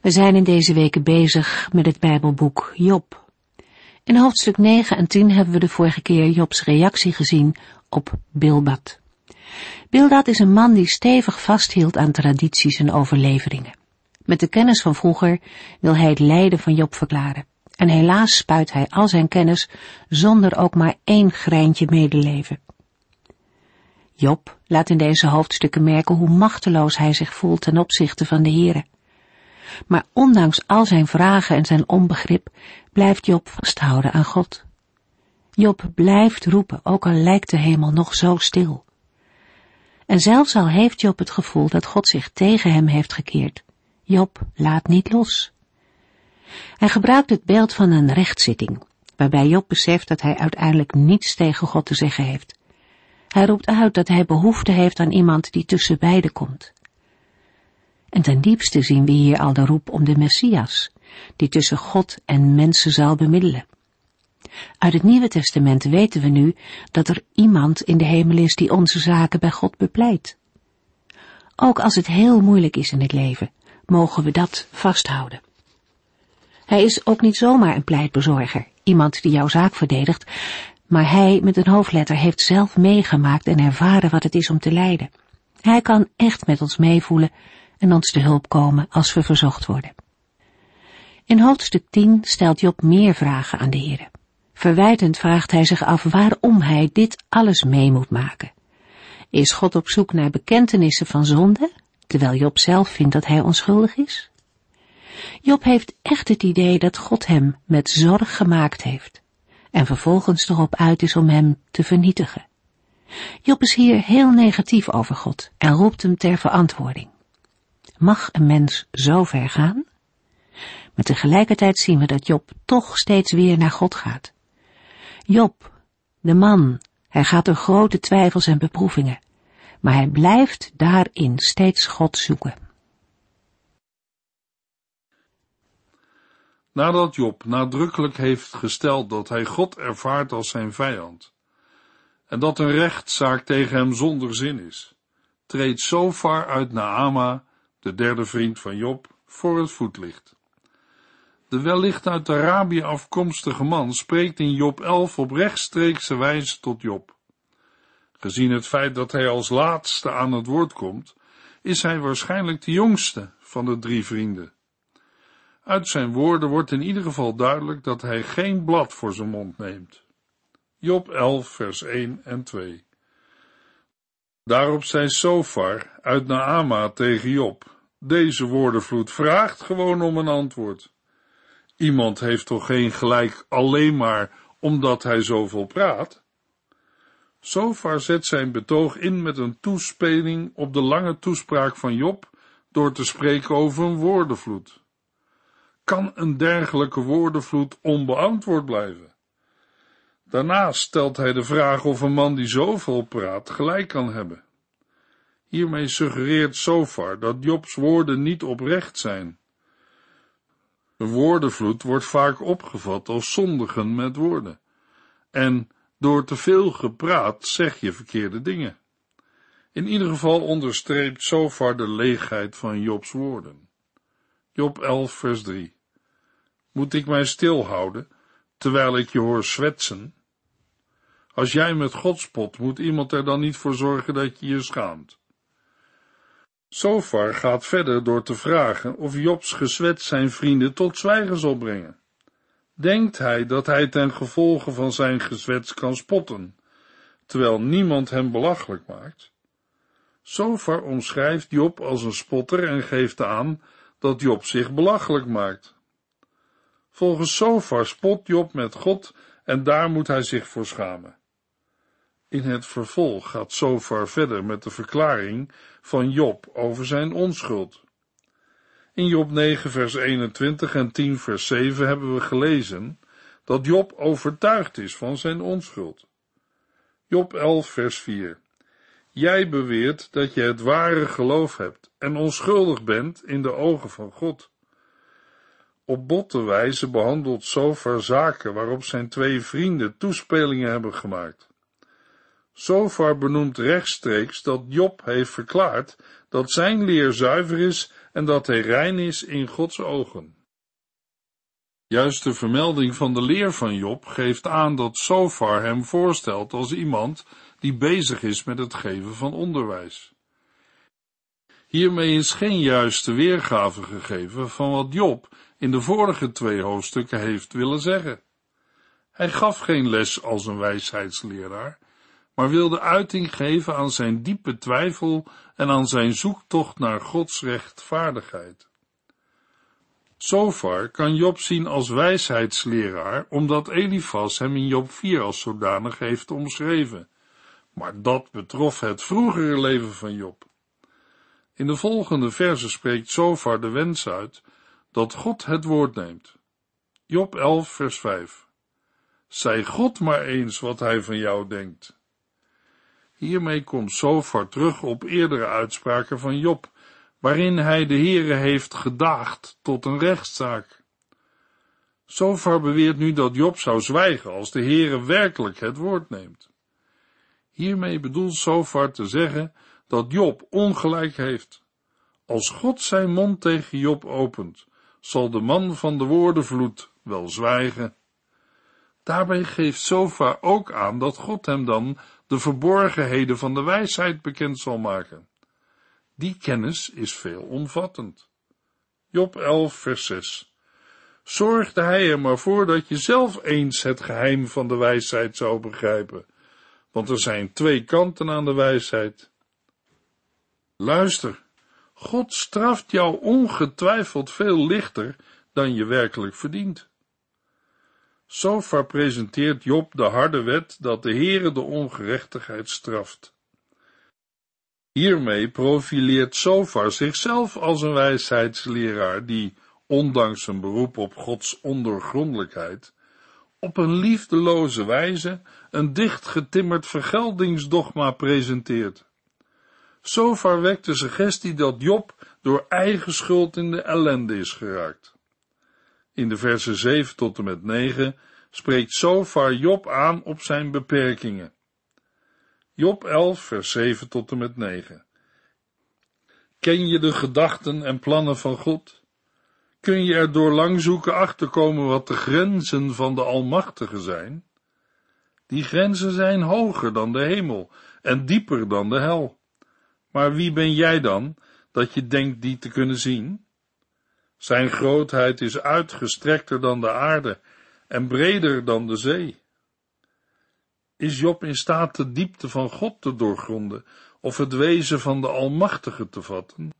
We zijn in deze weken bezig met het Bijbelboek Job. In hoofdstuk 9 en 10 hebben we de vorige keer Jobs reactie gezien op Bildad. Bildad is een man die stevig vasthield aan tradities en overleveringen. Met de kennis van vroeger wil hij het lijden van Job verklaren. En helaas spuit hij al zijn kennis zonder ook maar één greintje medeleven. Job laat in deze hoofdstukken merken hoe machteloos hij zich voelt ten opzichte van de Here. Maar ondanks al zijn vragen en zijn onbegrip blijft Job vasthouden aan God. Job blijft roepen, ook al lijkt de hemel nog zo stil. En zelfs al heeft Job het gevoel dat God zich tegen hem heeft gekeerd, Job laat niet los. Hij gebruikt het beeld van een rechtszitting, waarbij Job beseft dat hij uiteindelijk niets tegen God te zeggen heeft. Hij roept uit dat hij behoefte heeft aan iemand die tussen beiden komt. En ten diepste zien we hier al de roep om de Messias, die tussen God en mensen zal bemiddelen. Uit het Nieuwe Testament weten we nu dat er iemand in de hemel is die onze zaken bij God bepleit. Ook als het heel moeilijk is in het leven, mogen we dat vasthouden. Hij is ook niet zomaar een pleitbezorger, iemand die jouw zaak verdedigt, maar hij met een hoofdletter heeft zelf meegemaakt en ervaren wat het is om te lijden. Hij kan echt met ons meevoelen en ons te hulp komen als we verzocht worden. In hoofdstuk 10 stelt Job meer vragen aan de Heer. Verwijtend vraagt hij zich af waarom hij dit alles mee moet maken. Is God op zoek naar bekentenissen van zonde, terwijl Job zelf vindt dat hij onschuldig is? Job heeft echt het idee dat God hem met zorg gemaakt heeft en vervolgens erop uit is om hem te vernietigen. Job is hier heel negatief over God en roept hem ter verantwoording. Mag een mens zo ver gaan? Maar tegelijkertijd zien we dat Job toch steeds weer naar God gaat. Job, de man, hij gaat door grote twijfels en beproevingen, maar hij blijft daarin steeds God zoeken. Nadat Job nadrukkelijk heeft gesteld dat hij God ervaart als zijn vijand en dat een rechtszaak tegen hem zonder zin is, treedt Sofar uit Naama de derde vriend van Job, voor het voetlicht. De wellicht uit Arabië afkomstige man spreekt in Job 11 op rechtstreekse wijze tot Job. Gezien het feit dat hij als laatste aan het woord komt, is hij waarschijnlijk de jongste van de drie vrienden. Uit zijn woorden wordt in ieder geval duidelijk dat hij geen blad voor zijn mond neemt. Job 11, vers 1 en 2. Daarop zei Sofar uit Naama tegen Job, deze woordenvloed vraagt gewoon om een antwoord. Iemand heeft toch geen gelijk alleen maar omdat hij zoveel praat? Sofar zet zijn betoog in met een toespeling op de lange toespraak van Job door te spreken over een woordenvloed. Kan een dergelijke woordenvloed onbeantwoord blijven? Daarna stelt hij de vraag of een man die zoveel praat gelijk kan hebben. Hiermee suggereert Sofar dat Jobs woorden niet oprecht zijn. Een woordenvloed wordt vaak opgevat als zondigen met woorden. En door te veel gepraat zeg je verkeerde dingen. In ieder geval onderstreept Sofar de leegheid van Jobs woorden. Job 11 vers 3 Moet ik mij stilhouden, terwijl ik je hoor zwetsen? Als jij met God spot, moet iemand er dan niet voor zorgen dat je je schaamt. Sofar gaat verder door te vragen of Jobs gezwet zijn vrienden tot zwijgen zal brengen. Denkt hij dat hij ten gevolge van zijn gezwets kan spotten, terwijl niemand hem belachelijk maakt? Sofar omschrijft Job als een spotter en geeft aan dat Job zich belachelijk maakt. Volgens Sofar spot Job met God en daar moet hij zich voor schamen. In het vervolg gaat Sofar verder met de verklaring van Job over zijn onschuld. In Job 9 vers 21 en 10 vers 7 hebben we gelezen dat Job overtuigd is van zijn onschuld. Job 11 vers 4 Jij beweert dat je het ware geloof hebt en onschuldig bent in de ogen van God. Op botte wijze behandelt Sofar zaken waarop zijn twee vrienden toespelingen hebben gemaakt. Sofar benoemt rechtstreeks dat Job heeft verklaard dat zijn leer zuiver is en dat hij rein is in Gods ogen. Juist de vermelding van de leer van Job geeft aan dat Sofar hem voorstelt als iemand die bezig is met het geven van onderwijs. Hiermee is geen juiste weergave gegeven van wat Job in de vorige twee hoofdstukken heeft willen zeggen. Hij gaf geen les als een wijsheidsleraar, maar wilde uiting geven aan zijn diepe twijfel en aan zijn zoektocht naar Gods rechtvaardigheid. Zover kan Job zien als wijsheidsleraar, omdat Elifas hem in Job 4 als zodanig heeft omschreven. Maar dat betrof het vroegere leven van Job. In de volgende verse spreekt Zovar de wens uit dat God het woord neemt. Job 11 vers 5 Zij God maar eens wat hij van jou denkt. Hiermee komt Zovar terug op eerdere uitspraken van Job, waarin hij de Heere heeft gedaagd tot een rechtszaak. Zovar beweert nu dat Job zou zwijgen als de Heere werkelijk het woord neemt. Hiermee bedoelt Zovar te zeggen dat Job ongelijk heeft. Als God zijn mond tegen Job opent, zal de man van de woordenvloed wel zwijgen. Daarbij geeft Zovar ook aan dat God hem dan de verborgenheden van de wijsheid bekend zal maken. Die kennis is veelomvattend. Job 11, vers 6. Zorgde hij er maar voor dat je zelf eens het geheim van de wijsheid zou begrijpen, want er zijn twee kanten aan de wijsheid. Luister, God straft jou ongetwijfeld veel lichter dan je werkelijk verdient. Zover presenteert Job de harde wet dat de Heere de ongerechtigheid straft. Hiermee profileert Sofar zichzelf als een wijsheidsleraar die, ondanks zijn beroep op Gods ondergrondelijkheid, op een liefdeloze wijze een dichtgetimmerd vergeldingsdogma presenteert. Sofar wekt de suggestie dat Job door eigen schuld in de ellende is geraakt. In de versen 7 tot en met 9 spreekt Sofar Job aan op zijn beperkingen. Job 11, vers 7 tot en met 9. Ken je de gedachten en plannen van God? Kun je er door lang zoeken achterkomen wat de grenzen van de Almachtige zijn? Die grenzen zijn hoger dan de hemel en dieper dan de hel. Maar wie ben jij dan, dat je denkt die te kunnen zien? Zijn grootheid is uitgestrekter dan de aarde en breder dan de zee. Is Job in staat de diepte van God te doorgronden of het wezen van de Almachtige te vatten?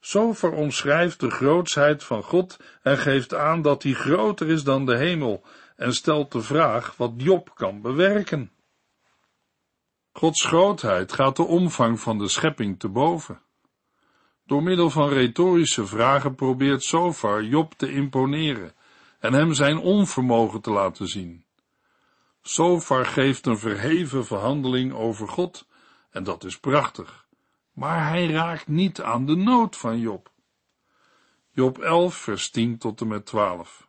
Zo veromschrijft de grootsheid van God en geeft aan dat hij groter is dan de hemel en stelt de vraag wat Job kan bewerken. Gods grootheid gaat de omvang van de schepping te boven. Door middel van retorische vragen probeert Sofar Job te imponeren en hem zijn onvermogen te laten zien. Sofar geeft een verheven verhandeling over God, en dat is prachtig, maar hij raakt niet aan de nood van Job. Job 11, vers 10 tot en met 12.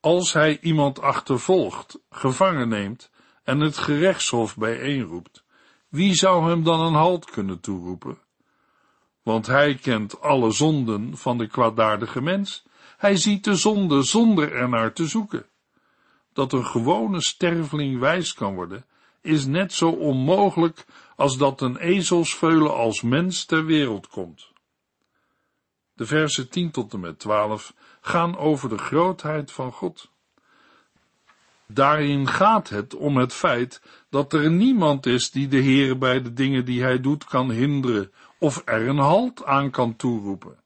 Als hij iemand achtervolgt, gevangen neemt en het gerechtshof bijeenroept, wie zou hem dan een halt kunnen toeroepen? Want hij kent alle zonden van de kwaadaardige mens. Hij ziet de zonde zonder ernaar te zoeken. Dat een gewone sterveling wijs kan worden, is net zo onmogelijk als dat een ezelsveulen als mens ter wereld komt. De versen 10 tot en met 12 gaan over de grootheid van God. Daarin gaat het om het feit dat er niemand is die de Heer bij de dingen die hij doet kan hinderen of er een halt aan kan toeroepen.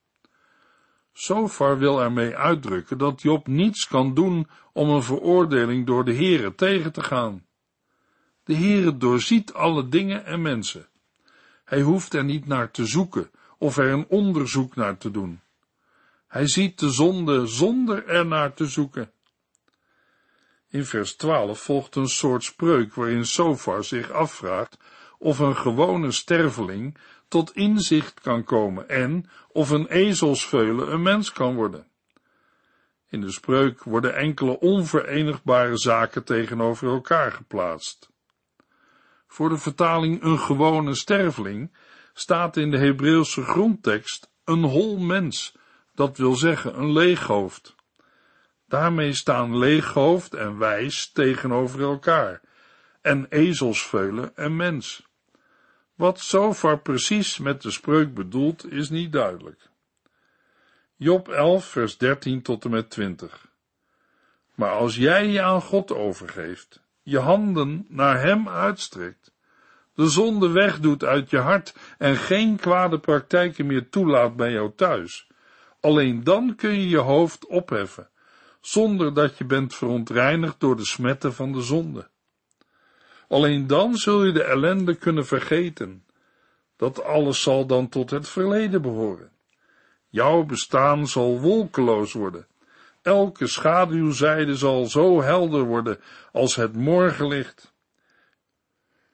Sofar wil ermee uitdrukken dat Job niets kan doen om een veroordeling door de Heere tegen te gaan. De Heere doorziet alle dingen en mensen. Hij hoeft er niet naar te zoeken of er een onderzoek naar te doen. Hij ziet de zonde zonder er naar te zoeken. In vers 12 volgt een soort spreuk waarin Sofar zich afvraagt of een gewone sterveling tot inzicht kan komen en of een ezelsveulen een mens kan worden. In de spreuk worden enkele onverenigbare zaken tegenover elkaar geplaatst. Voor de vertaling een gewone sterveling staat in de Hebreeuwse grondtekst een hol mens, dat wil zeggen een leeghoofd. Daarmee staan leeghoofd en wijs tegenover elkaar, en ezelsveulen en mens. Wat Sofar precies met de spreuk bedoelt, is niet duidelijk. Job 11, vers 13 tot en met 20. Maar als jij je aan God overgeeft, je handen naar Hem uitstrekt, de zonde wegdoet uit je hart en geen kwade praktijken meer toelaat bij jou thuis, alleen dan kun je je hoofd opheffen, zonder dat je bent verontreinigd door de smetten van de zonde. Alleen dan zul je de ellende kunnen vergeten. Dat alles zal dan tot het verleden behoren. Jouw bestaan zal wolkeloos worden. Elke schaduwzijde zal zo helder worden als het morgenlicht.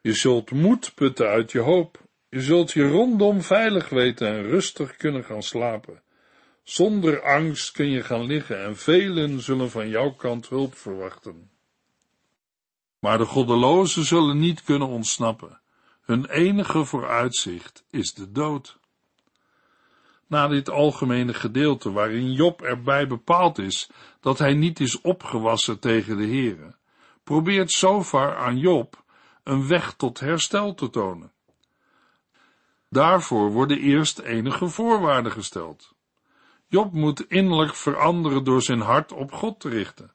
Je zult moed putten uit je hoop. Je zult je rondom veilig weten en rustig kunnen gaan slapen. Zonder angst kun je gaan liggen en velen zullen van jouw kant hulp verwachten. Maar de goddelozen zullen niet kunnen ontsnappen. Hun enige vooruitzicht is de dood. Na dit algemene gedeelte waarin Job erbij bepaald is dat hij niet is opgewassen tegen de Heere, probeert Sofar aan Job een weg tot herstel te tonen. Daarvoor worden eerst enige voorwaarden gesteld. Job moet innerlijk veranderen door zijn hart op God te richten.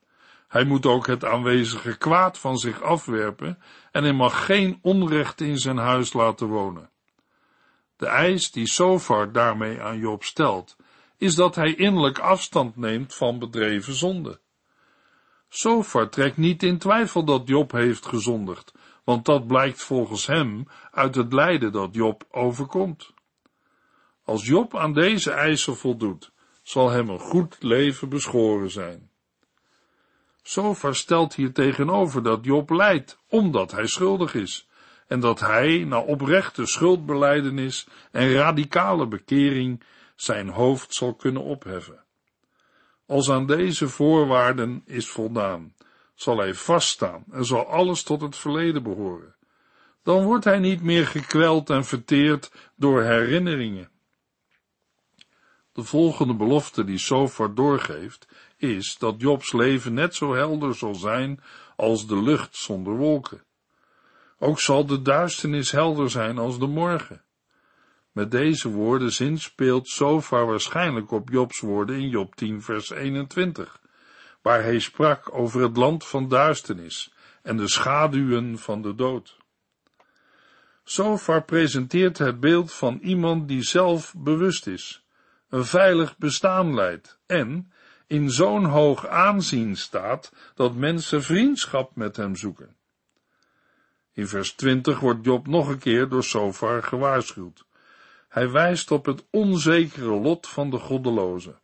Hij moet ook het aanwezige kwaad van zich afwerpen en hij mag geen onrecht in zijn huis laten wonen. De eis die Sofar daarmee aan Job stelt, is dat hij innerlijk afstand neemt van bedreven zonde. Sofar trekt niet in twijfel dat Job heeft gezondigd, want dat blijkt volgens hem uit het lijden dat Job overkomt. Als Job aan deze eisen voldoet, zal hem een goed leven beschoren zijn. Sofar stelt hier tegenover dat Job lijdt, omdat hij schuldig is, en dat hij, na oprechte schuldbeleidenis en radicale bekering, zijn hoofd zal kunnen opheffen. Als aan deze voorwaarden is voldaan, zal hij vaststaan en zal alles tot het verleden behoren. Dan wordt hij niet meer gekweld en verteerd door herinneringen. De volgende belofte die Sofar doorgeeft, is dat Jobs leven net zo helder zal zijn als de lucht zonder wolken. Ook zal de duisternis helder zijn als de morgen. Met deze woorden zinspeelt Sofar waarschijnlijk op Jobs woorden in Job 10 vers 21, waar hij sprak over het land van duisternis en de schaduwen van de dood. Sofar presenteert het beeld van iemand die zelf bewust is, een veilig bestaan leidt en in zo'n hoog aanzien staat dat mensen vriendschap met hem zoeken. In vers 20 wordt Job nog een keer door Sofar gewaarschuwd. Hij wijst op het onzekere lot van de goddelozen.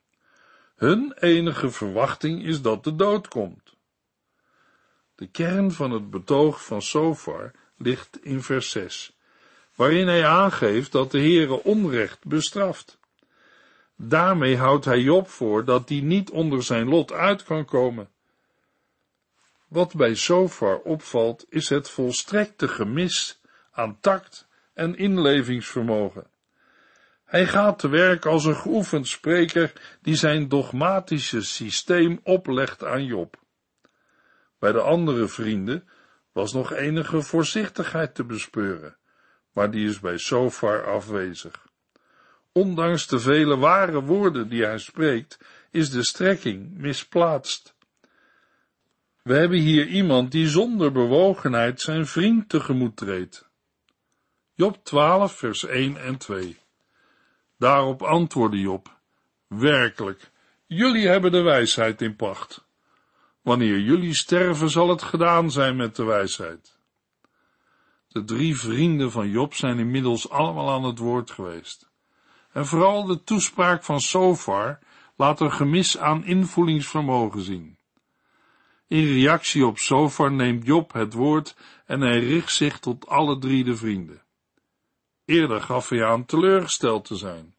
Hun enige verwachting is dat de dood komt. De kern van het betoog van Sofar ligt in vers 6, waarin hij aangeeft dat de Heere onrecht bestraft. Daarmee houdt hij Job voor dat hij niet onder zijn lot uit kan komen. Wat bij Sofar opvalt, is het volstrekte gemis aan tact en inlevingsvermogen. Hij gaat te werk als een geoefend spreker die zijn dogmatische systeem oplegt aan Job. Bij de andere vrienden was nog enige voorzichtigheid te bespeuren, maar die is bij Sofar afwezig. Ondanks de vele ware woorden die hij spreekt, is de strekking misplaatst. We hebben hier iemand die zonder bewogenheid zijn vriend tegemoet treedt. Job 12, vers 1 en 2. Daarop antwoordde Job, werkelijk, jullie hebben de wijsheid in pacht. Wanneer jullie sterven, zal het gedaan zijn met de wijsheid. De drie vrienden van Job zijn inmiddels allemaal aan het woord geweest. En vooral de toespraak van Sofar laat een gemis aan invoelingsvermogen zien. In reactie op Sofar neemt Job het woord en hij richt zich tot alle drie de vrienden. Eerder gaf hij aan teleurgesteld te zijn.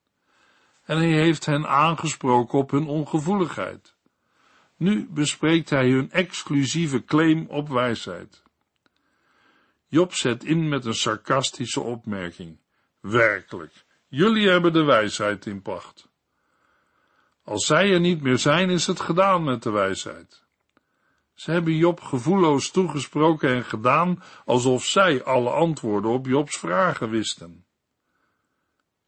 En hij heeft hen aangesproken op hun ongevoeligheid. Nu bespreekt hij hun exclusieve claim op wijsheid. Job zet in met een sarcastische opmerking. Werkelijk, jullie hebben de wijsheid in pacht. Als zij er niet meer zijn, is het gedaan met de wijsheid. Ze hebben Job gevoelloos toegesproken en gedaan alsof zij alle antwoorden op Jobs vragen wisten.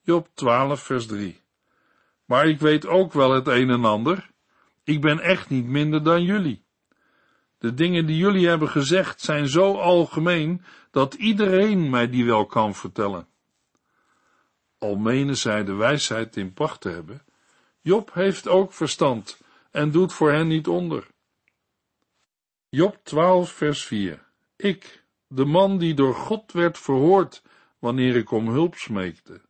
Job 12, vers 3. Maar ik weet ook wel het een en ander. Ik ben echt niet minder dan jullie. De dingen die jullie hebben gezegd zijn zo algemeen dat iedereen mij die wel kan vertellen. Al menen zij de wijsheid in pacht te hebben, Job heeft ook verstand en doet voor hen niet onder. Job 12, vers 4. Ik, de man die door God werd verhoord wanneer ik om hulp smeekte,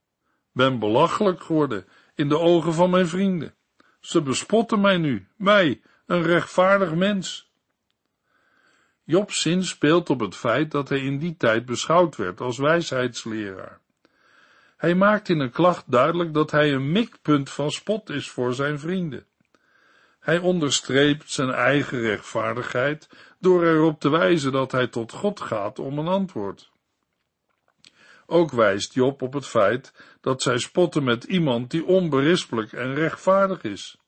ben belachelijk geworden in de ogen van mijn vrienden. Ze bespotten mij nu, mij, een rechtvaardig mens. Jobs zin speelt op het feit dat hij in die tijd beschouwd werd als wijsheidsleraar. Hij maakt in een klacht duidelijk dat hij een mikpunt van spot is voor zijn vrienden. Hij onderstreept zijn eigen rechtvaardigheid door erop te wijzen dat hij tot God gaat om een antwoord. Ook wijst Job op het feit dat zij spotten met iemand die onberispelijk en rechtvaardig is.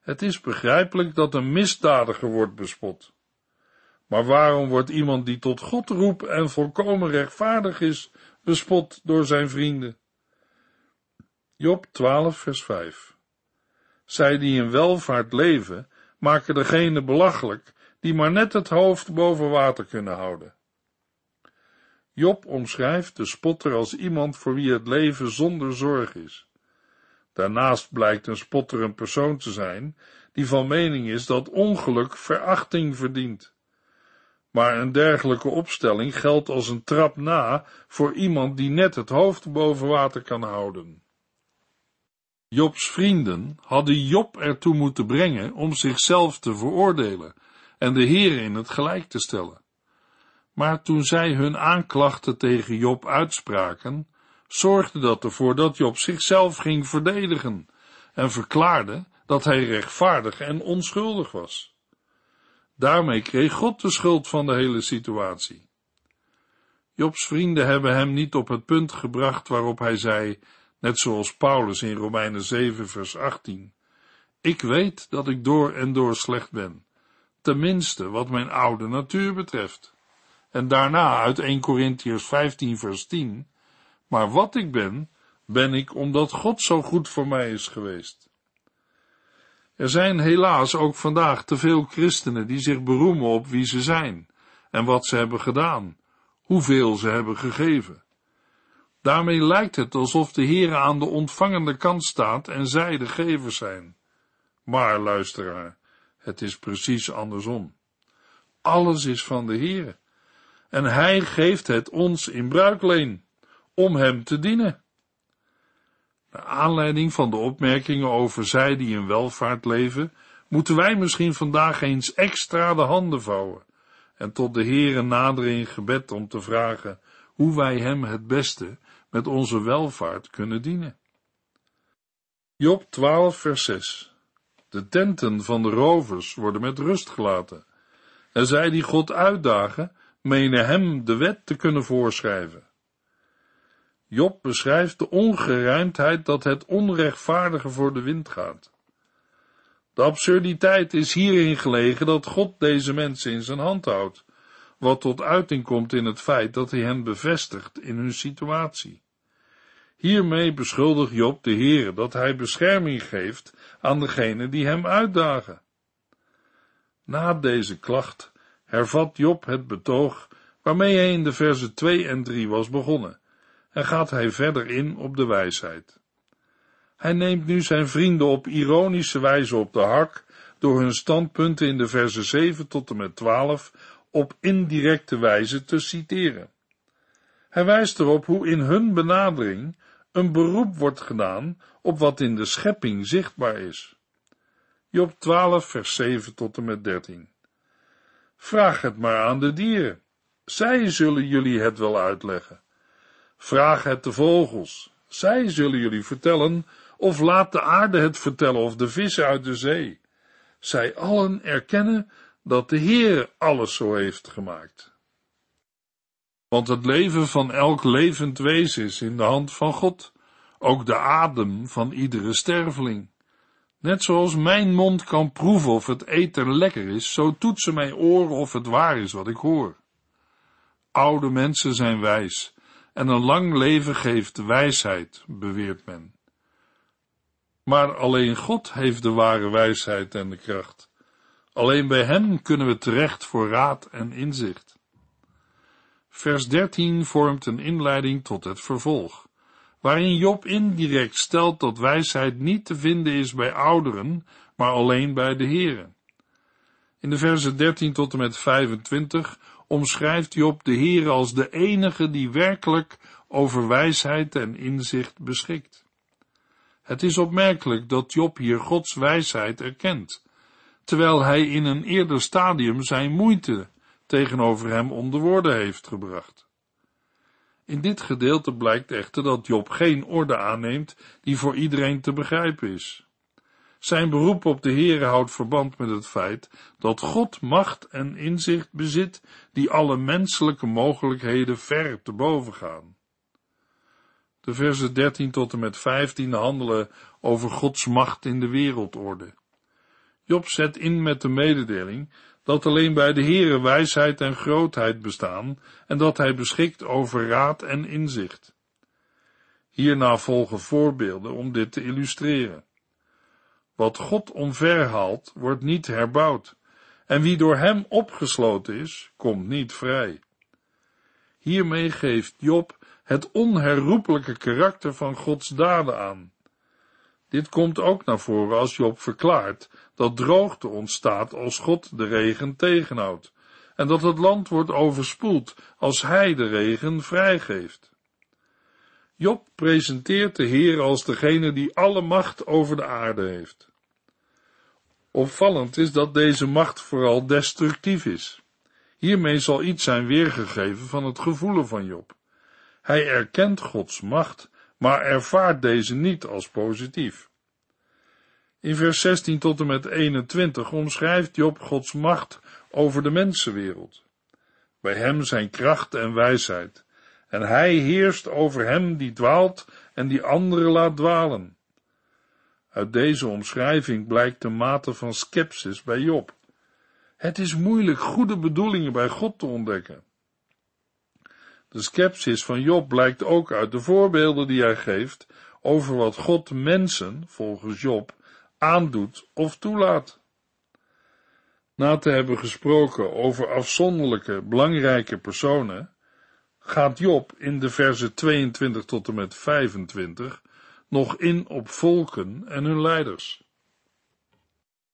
Het is begrijpelijk dat een misdadiger wordt bespot. Maar waarom wordt iemand die tot God roept en volkomen rechtvaardig is, bespot door zijn vrienden? Job 12, vers 5. Zij die in welvaart leven, maken degene belachelijk die maar net het hoofd boven water kunnen houden. Job omschrijft de spotter als iemand voor wie het leven zonder zorg is. Daarnaast blijkt een spotter een persoon te zijn die van mening is dat ongeluk verachting verdient. Maar een dergelijke opstelling geldt als een trap na voor iemand die net het hoofd boven water kan houden. Jobs vrienden hadden Job ertoe moeten brengen om zichzelf te veroordelen en de Heer in het gelijk te stellen. Maar toen zij hun aanklachten tegen Job uitspraken, zorgde dat ervoor dat Job zichzelf ging verdedigen en verklaarde dat hij rechtvaardig en onschuldig was. Daarmee kreeg God de schuld van de hele situatie. Jobs vrienden hebben hem niet op het punt gebracht waarop hij zei, net zoals Paulus in Romeinen 7 vers 18, ik weet dat ik door en door slecht ben, tenminste wat mijn oude natuur betreft. En daarna uit 1 Corinthians 15 vers 10, maar wat ik ben, ben ik omdat God zo goed voor mij is geweest. Er zijn helaas ook vandaag te veel christenen die zich beroemen op wie ze zijn en wat ze hebben gedaan, hoeveel ze hebben gegeven. Daarmee lijkt het alsof de Heer aan de ontvangende kant staat en zij de gevers zijn. Maar, luisteraar, het is precies andersom. Alles is van de Heer. En Hij geeft het ons in bruikleen, om Hem te dienen. Naar aanleiding van de opmerkingen over zij die in welvaart leven, moeten wij misschien vandaag eens extra de handen vouwen en tot de Heere naderen in gebed om te vragen hoe wij Hem het beste met onze welvaart kunnen dienen. Job 12 vers 6 De tenten van de rovers worden met rust gelaten en zij die God uitdagen, menen Hem de wet te kunnen voorschrijven. Job beschrijft de ongeruimdheid dat het onrechtvaardige voor de wind gaat. De absurditeit is hierin gelegen dat God deze mensen in zijn hand houdt, wat tot uiting komt in het feit dat hij hen bevestigt in hun situatie. Hiermee beschuldigt Job de Heere dat hij bescherming geeft aan degenen die hem uitdagen. Na deze klacht hervat Job het betoog waarmee hij in de versen 2 en 3 was begonnen en gaat hij verder in op de wijsheid. Hij neemt nu zijn vrienden op ironische wijze op de hak door hun standpunten in de versen 7 tot en met 12 op indirecte wijze te citeren. Hij wijst erop hoe in hun benadering een beroep wordt gedaan op wat in de schepping zichtbaar is. Job 12, vers 7 tot en met 13. Vraag het maar aan de dieren. Zij zullen jullie het wel uitleggen. Vraag het de vogels. Zij zullen jullie vertellen, of laat de aarde het vertellen, of de vissen uit de zee. Zij allen erkennen dat de Heer alles zo heeft gemaakt. Want het leven van elk levend wezen is in de hand van God, ook de adem van iedere sterveling. Net zoals mijn mond kan proeven of het eten lekker is, zo toetsen mijn oren of het waar is wat ik hoor. Oude mensen zijn wijs, en een lang leven geeft wijsheid, beweert men. Maar alleen God heeft de ware wijsheid en de kracht. Alleen bij Hem kunnen we terecht voor raad en inzicht. Vers 13 vormt een inleiding tot het vervolg, waarin Job indirect stelt dat wijsheid niet te vinden is bij ouderen, maar alleen bij de Heren. In de versen 13 tot en met 25 omschrijft Job de Heer als de enige die werkelijk over wijsheid en inzicht beschikt. Het is opmerkelijk dat Job hier Gods wijsheid erkent, terwijl hij in een eerder stadium zijn moeite tegenover hem onder woorden heeft gebracht. In dit gedeelte blijkt echter dat Job geen orde aanneemt die voor iedereen te begrijpen is. Zijn beroep op de Heere houdt verband met het feit dat God macht en inzicht bezit die alle menselijke mogelijkheden ver te boven gaan. De versen 13 tot en met 15 handelen over Gods macht in de wereldorde. Job zet in met de mededeling dat alleen bij de Heere wijsheid en grootheid bestaan en dat hij beschikt over raad en inzicht. Hierna volgen voorbeelden om dit te illustreren. Wat God omverhaalt, wordt niet herbouwd, en wie door hem opgesloten is, komt niet vrij. Hiermee geeft Job het onherroepelijke karakter van Gods daden aan. Dit komt ook naar voren als Job verklaart dat droogte ontstaat als God de regen tegenhoudt, en dat het land wordt overspoeld als hij de regen vrijgeeft. Job presenteert de Heer als degene die alle macht over de aarde heeft. Opvallend is dat deze macht vooral destructief is. Hiermee zal iets zijn weergegeven van het gevoelen van Job. Hij erkent Gods macht, maar ervaart deze niet als positief. In vers 16 tot en met 21 omschrijft Job Gods macht over de mensenwereld. Bij hem zijn kracht en wijsheid, en hij heerst over hem die dwaalt en die anderen laat dwalen. Uit deze omschrijving blijkt de mate van scepsis bij Job. Het is moeilijk goede bedoelingen bij God te ontdekken. De scepsis van Job blijkt ook uit de voorbeelden die hij geeft over wat God mensen, volgens Job, aandoet of toelaat. Na te hebben gesproken over afzonderlijke, belangrijke personen, gaat Job in de versen 22 tot en met 25 nog in op volken en hun leiders.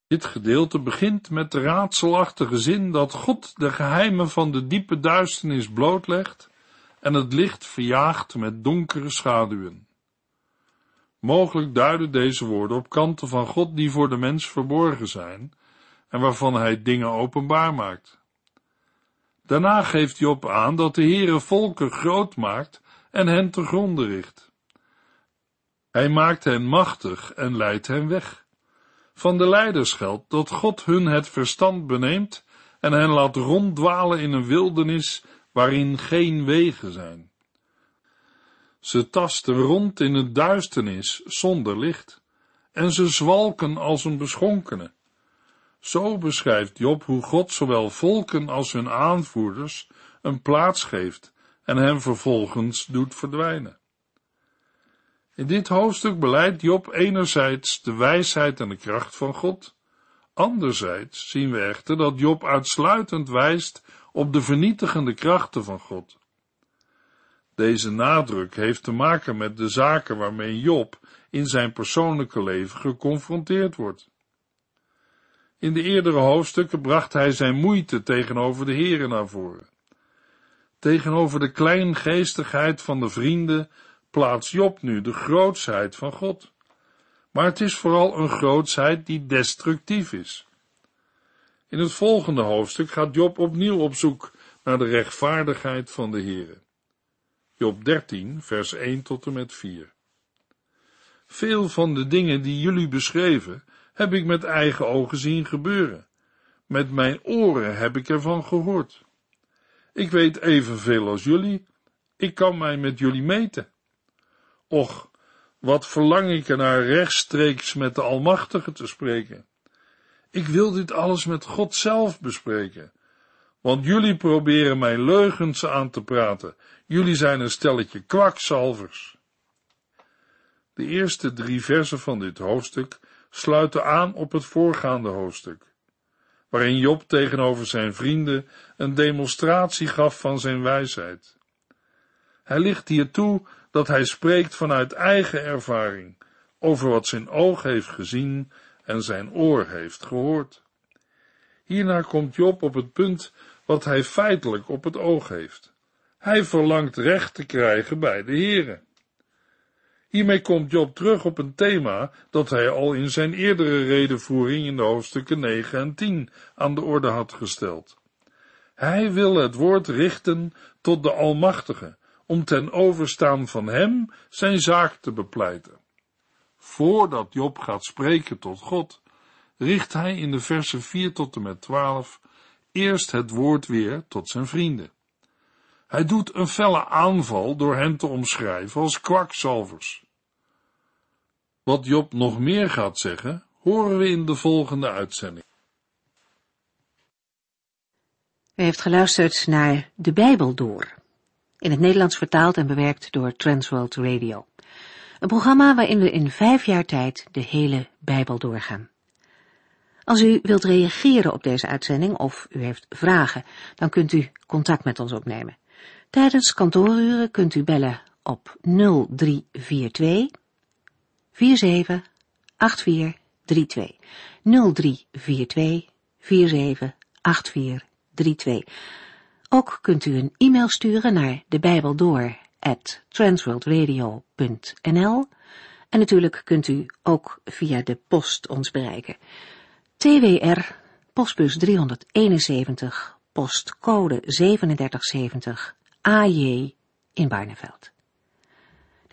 Dit gedeelte begint met de raadselachtige zin dat God de geheimen van de diepe duisternis blootlegt en het licht verjaagt met donkere schaduwen. Mogelijk duiden deze woorden op kanten van God die voor de mens verborgen zijn en waarvan hij dingen openbaar maakt. Daarna geeft Job aan dat de Heere volken groot maakt en hen te gronde richt. Hij maakt hen machtig en leidt hen weg. Van de leiders geldt dat God hun het verstand beneemt en hen laat ronddwalen in een wildernis waarin geen wegen zijn. Ze tasten rond in het duisternis zonder licht en ze zwalken als een beschonkene. Zo beschrijft Job hoe God zowel volken als hun aanvoerders een plaats geeft en hen vervolgens doet verdwijnen. In dit hoofdstuk beleidt Job enerzijds de wijsheid en de kracht van God, anderzijds zien we echter dat Job uitsluitend wijst op de vernietigende krachten van God. Deze nadruk heeft te maken met de zaken waarmee Job in zijn persoonlijke leven geconfronteerd wordt. In de eerdere hoofdstukken bracht hij zijn moeite tegenover de Here naar voren. Tegenover de kleingeestigheid van de vrienden plaatst Job nu de grootsheid van God. Maar het is vooral een grootsheid die destructief is. In het volgende hoofdstuk gaat Job opnieuw op zoek naar de rechtvaardigheid van de Heere. Job 13, vers 1 tot en met 4. Veel van de dingen die jullie beschreven, heb ik met eigen ogen zien gebeuren. Met mijn oren heb ik ervan gehoord. Ik weet evenveel als jullie. Ik kan mij met jullie meten. Och, wat verlang ik ernaar rechtstreeks met de Almachtige te spreken. Ik wil dit alles met God zelf bespreken. Want jullie proberen mij leugens aan te praten. Jullie zijn een stelletje kwakzalvers. De eerste drie versen van dit hoofdstuk sluiten aan op het voorgaande hoofdstuk, waarin Job tegenover zijn vrienden een demonstratie gaf van zijn wijsheid. Hij ligt hier toe dat hij spreekt vanuit eigen ervaring over wat zijn oog heeft gezien en zijn oor heeft gehoord. Hierna komt Job op het punt wat hij feitelijk op het oog heeft. Hij verlangt recht te krijgen bij de Here. Hiermee komt Job terug op een thema dat hij al in zijn eerdere redenvoering in de hoofdstukken 9 en 10 aan de orde had gesteld. Hij wil het woord richten tot de Almachtige, om ten overstaan van hem zijn zaak te bepleiten. Voordat Job gaat spreken tot God, richt hij in de versen 4 tot en met 12 eerst het woord weer tot zijn vrienden. Hij doet een felle aanval door hen te omschrijven als kwakzalvers. Wat Job nog meer gaat zeggen, horen we in de volgende uitzending. U heeft geluisterd naar De Bijbel Door, in het Nederlands vertaald en bewerkt door Transworld Radio. Een programma waarin we in vijf jaar tijd de hele Bijbel doorgaan. Als u wilt reageren op deze uitzending of u heeft vragen, dan kunt u contact met ons opnemen. Tijdens kantooruren kunt u bellen op 0342 478432. 0342 478432. Ook kunt u een e-mail sturen naar de Bijbel door at transworldradio.nl en natuurlijk kunt u ook via de post ons bereiken. TWR, postbus 371, postcode 3770, AJ in Barneveld.